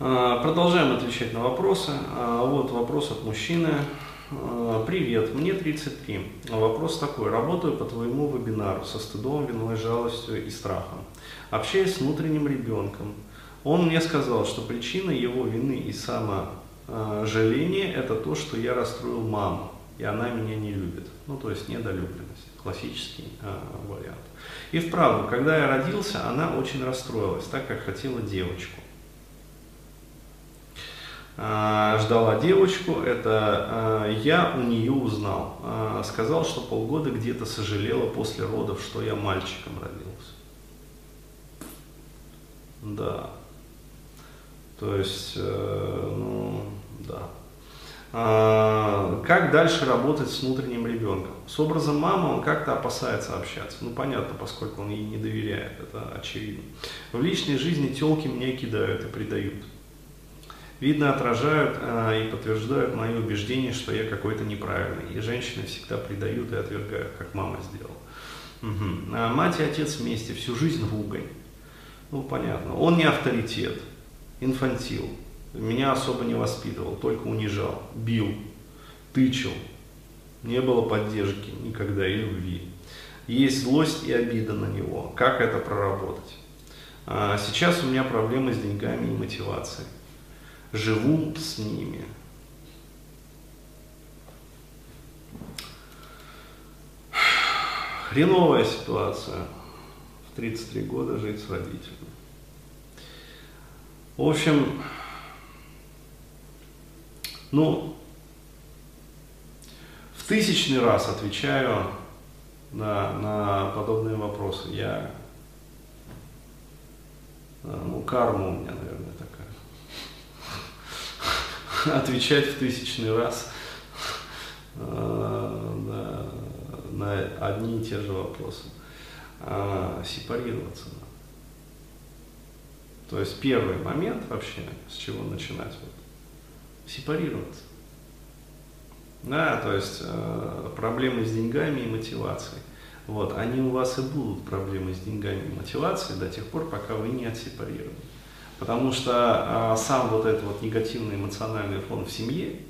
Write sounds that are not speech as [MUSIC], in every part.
А, продолжаем отвечать на вопросы. А, вот вопрос от мужчины. А, Привет, мне 33. Вопрос такой. Работаю по твоему вебинару со стыдом, виной, жалостью и страхом. Общаюсь с внутренним ребенком. Он мне сказал, что причина его вины и саможаления – это то, что я расстроил маму, и она меня не любит. Ну, то есть недолюбленность. Классический э, вариант. И вправду, когда я родился, она очень расстроилась, так как хотела девочку. А, ждала девочку, это а, я у нее узнал. А, сказал, что полгода где-то сожалела после родов, что я мальчиком родился. Да. То есть, э, ну, да. Как дальше работать с внутренним ребенком? С образом мамы он как-то опасается общаться. Ну, понятно, поскольку он ей не доверяет, это очевидно. В личной жизни телки меня кидают и предают видно, отражают э, и подтверждают мои убеждения, что я какой-то неправильный. И женщины всегда предают и отвергают, как мама сделала. Угу. А мать и отец вместе, всю жизнь ругань. Ну, понятно. Он не авторитет, инфантил. Меня особо не воспитывал, только унижал, бил, тычил. Не было поддержки никогда и любви. Есть злость и обида на него. Как это проработать? А сейчас у меня проблемы с деньгами и мотивацией живу с ними. Хреновая ситуация. В 33 года жить с родителями. В общем, ну, в тысячный раз отвечаю на, на подобные вопросы. Я, ну, карма у меня, наверное, [LAUGHS] отвечать в тысячный раз э, на, одни и те же вопросы. А, сепарироваться надо. То есть первый момент вообще, с чего начинать, вот, сепарироваться. Да, то есть э, проблемы с деньгами и мотивацией. Вот, они у вас и будут проблемы с деньгами и мотивацией до тех пор, пока вы не отсепарированы. Потому что а, сам вот этот вот негативный эмоциональный фон в семье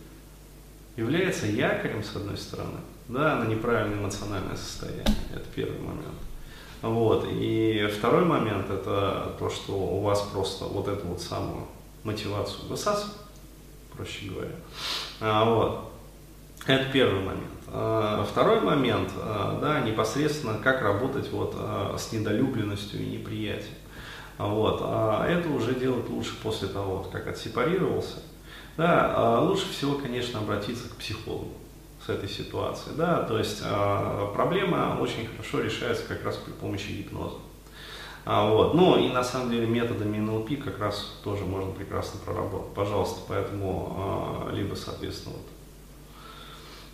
является якорем, с одной стороны, да, на неправильное эмоциональное состояние. Это первый момент. Вот. И второй момент это то, что у вас просто вот эту вот самую мотивацию высасывает, проще говоря. А, вот. Это первый момент. А, второй момент, а, да, непосредственно как работать вот а, с недолюбленностью и неприятием. Вот. А это уже делать лучше после того, как отсепарировался. Да, а лучше всего, конечно, обратиться к психологу с этой ситуацией. Да? То есть а, проблема очень хорошо решается как раз при помощи гипноза. А, вот. Ну и на самом деле методами НЛП как раз тоже можно прекрасно проработать. Пожалуйста, поэтому либо, соответственно,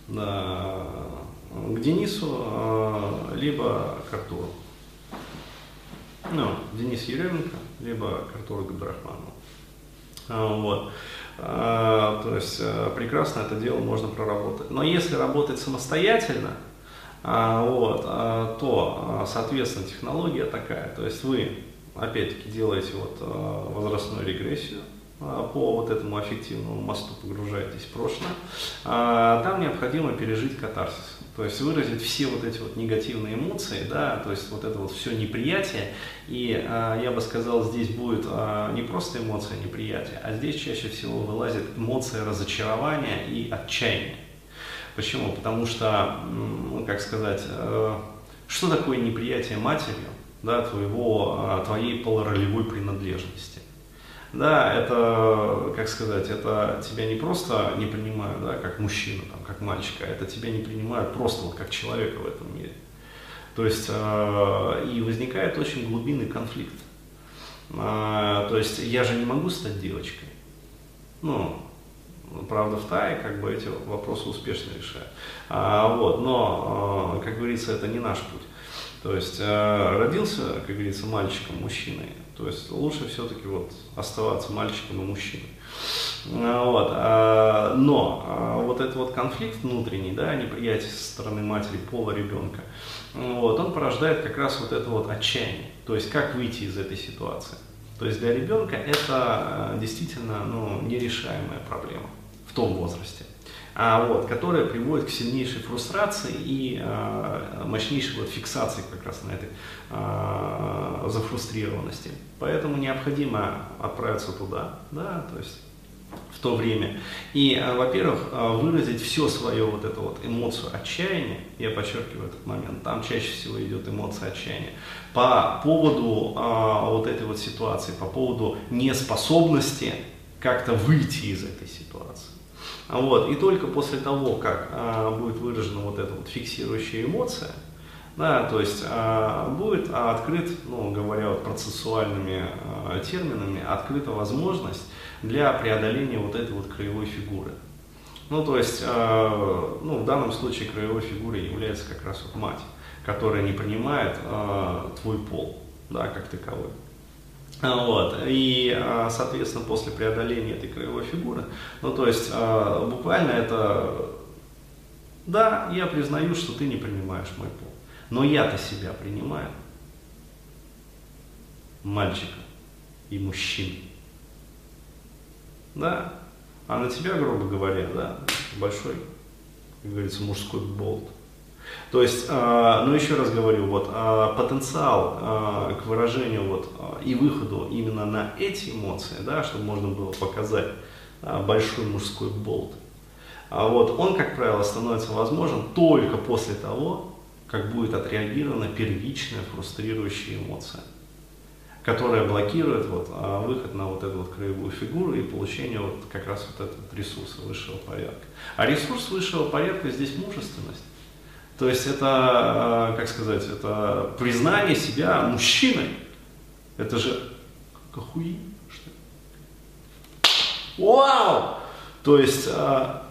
вот, к Денису, либо к Артуру ну, Денис Еременко, либо к Артуру. А, вот. А, то есть а, прекрасно это дело можно проработать. Но если работать самостоятельно, вот, то, соответственно, технология такая. То есть вы, опять-таки, делаете вот возрастную регрессию, по вот этому аффективному мосту погружаетесь в прошлое, там необходимо пережить катарсис. То есть выразить все вот эти вот негативные эмоции, да, то есть вот это вот все неприятие. И э, я бы сказал, здесь будет э, не просто эмоция неприятия, а здесь чаще всего вылазит эмоция разочарования и отчаяния. Почему? Потому что, ну, как сказать, э, что такое неприятие матерью, да, твоего, твоей полуролевой принадлежности? Да, это, как сказать, это тебя не просто не принимают, да, как мужчину, там, как мальчика, это тебя не принимают просто вот как человека в этом мире. То есть, э, и возникает очень глубинный конфликт. Э, то есть, я же не могу стать девочкой. Ну, правда, в Тае как бы эти вопросы успешно решают. А, вот, но, э, как говорится, это не наш путь. То есть, э, родился, как говорится, мальчиком, мужчиной, то есть лучше все-таки вот оставаться мальчиком и мужчиной. А, вот. А, но вот этот вот конфликт внутренний, да, неприятие со стороны матери, пола ребенка, вот, он порождает как раз вот это вот отчаяние. То есть как выйти из этой ситуации. То есть для ребенка это э, действительно ну, нерешаемая проблема в том возрасте, вот, которая приводит к сильнейшей фрустрации и а, мощнейшей вот, фиксации как раз на этой а, зафрустрированности. Поэтому необходимо отправиться туда, да, то есть в то время. И, а, во-первых, а, выразить все свое вот эту вот эмоцию отчаяния, я подчеркиваю этот момент, там чаще всего идет эмоция отчаяния, по поводу а, вот этой вот ситуации, по поводу неспособности как-то выйти из этой ситуации. Вот. И только после того, как а, будет выражена вот эта вот фиксирующая эмоция, да, то есть а, будет открыт, ну, говоря вот процессуальными а, терминами, открыта возможность для преодоления вот этой вот краевой фигуры. Ну, то есть, э, ну, в данном случае краевой фигурой является как раз вот мать, которая не принимает э, твой пол, да, как таковой. Вот. И, э, соответственно, после преодоления этой краевой фигуры, ну, то есть, э, буквально это, да, я признаю, что ты не принимаешь мой пол, но я-то себя принимаю, мальчика и мужчину. Да. А на тебя, грубо говоря, да, большой, как говорится, мужской болт. То есть, э, ну еще раз говорю, вот э, потенциал э, к выражению вот и выходу именно на эти эмоции, да, чтобы можно было показать большой мужской болт. А вот он, как правило, становится возможен только после того, как будет отреагирована первичная фрустрирующая эмоция которая блокирует вот, а, выход на вот эту вот краевую фигуру и получение вот как раз вот этого ресурса высшего порядка. А ресурс высшего порядка здесь мужественность. То есть это, а, как сказать, это признание себя мужчиной. Это же как охуенно, что ли? Вау! То есть, а,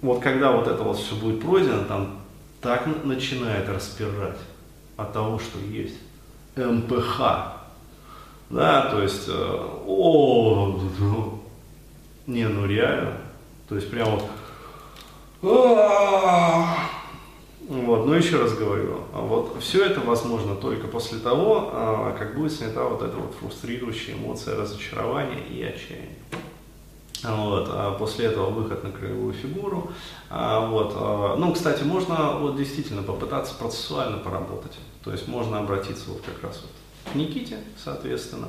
вот когда вот это вот все будет пройдено, там так начинает распирать от того, что есть. МПХ, да, то есть, э, о, не, ну реально, то есть прям вот, вот, но еще раз говорю, вот все это возможно только после того, а, как будет снята вот эта вот фрустрирующая эмоция разочарования и отчаяния. Вот, а после этого выход на краевую фигуру. А, вот, а, ну, кстати, можно вот действительно попытаться процессуально поработать. То есть можно обратиться вот как раз вот Никите, соответственно.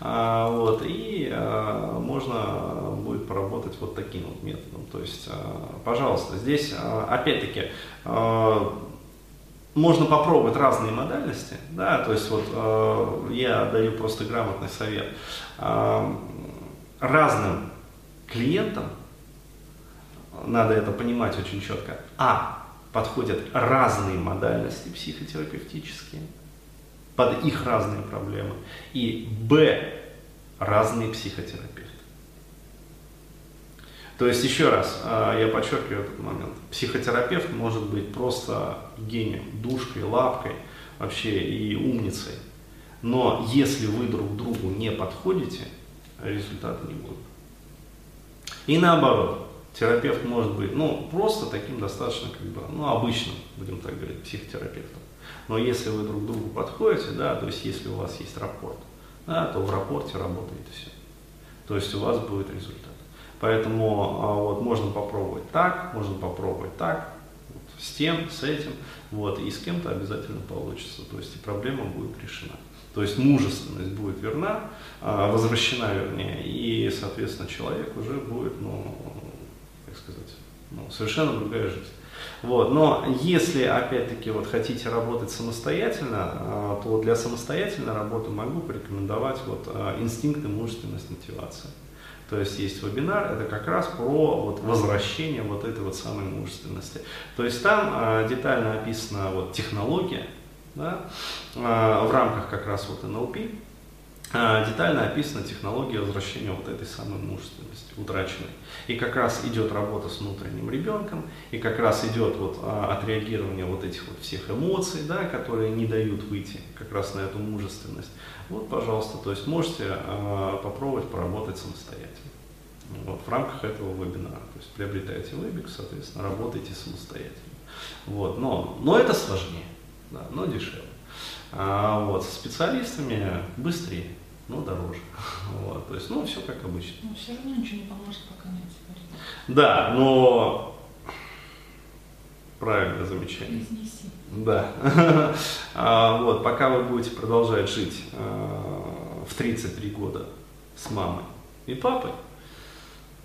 А, вот, и а, можно будет поработать вот таким вот методом. То есть, а, пожалуйста, здесь опять-таки можно попробовать разные модальности, да, то есть вот я даю просто грамотный совет разным клиентам, надо это понимать очень четко, а подходят разные модальности психотерапевтические, под их разные проблемы. И Б, разные психотерапевты. То есть, еще раз, а, я подчеркиваю этот момент. Психотерапевт может быть просто гением, душкой, лапкой вообще и умницей. Но если вы друг другу не подходите, результата не будет. И наоборот, терапевт может быть, ну, просто таким достаточно, как бы, ну, обычным, будем так говорить, психотерапевтом. Но если вы друг другу подходите, да, то есть если у вас есть рапорт, да, то в рапорте работает все. То есть у вас будет результат. Поэтому а, вот, можно попробовать так, можно попробовать так, вот, с тем, с этим, вот, и с кем-то обязательно получится. То есть и проблема будет решена. То есть мужественность будет верна, а, возвращена вернее, и, соответственно, человек уже будет, ну, как сказать, ну, совершенно другая жизнь. Вот. Но если, опять-таки, вот хотите работать самостоятельно, а, то для самостоятельной работы могу порекомендовать вот, а, инстинкты, мужественность, мотивация. То есть есть вебинар, это как раз про вот, возвращение вот этой вот самой мужественности. То есть там а, детально описана вот, технология да, в рамках как раз вот НЛП, детально описана технология возвращения вот этой самой мужественности утраченной. И как раз идет работа с внутренним ребенком, и как раз идет вот а, отреагирование вот этих вот всех эмоций, да, которые не дают выйти как раз на эту мужественность. Вот, пожалуйста, то есть можете а, попробовать поработать самостоятельно. Вот, в рамках этого вебинара. То есть приобретайте вебик, соответственно, работайте самостоятельно. Вот, но, но это сложнее, да, но дешевле. А вот, со специалистами быстрее. Но дороже. [LAUGHS] Вот, то есть, ну, все как обычно. Но все равно ничего не поможет, пока нет сигарет. Да, но правильное замечание. Произнеси. Да. [LAUGHS] А, Вот, пока вы будете продолжать жить э, в 33 года с мамой и папой,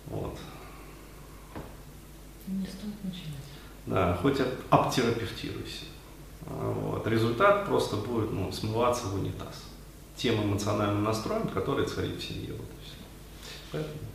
вот, Не стоит начинать. да, хоть об- обтерапевтируйся. А, Вот. Результат просто будет ну, смываться в унитаз. Тем эмоциональным настроем, который царит в семье. Вот. Поэтому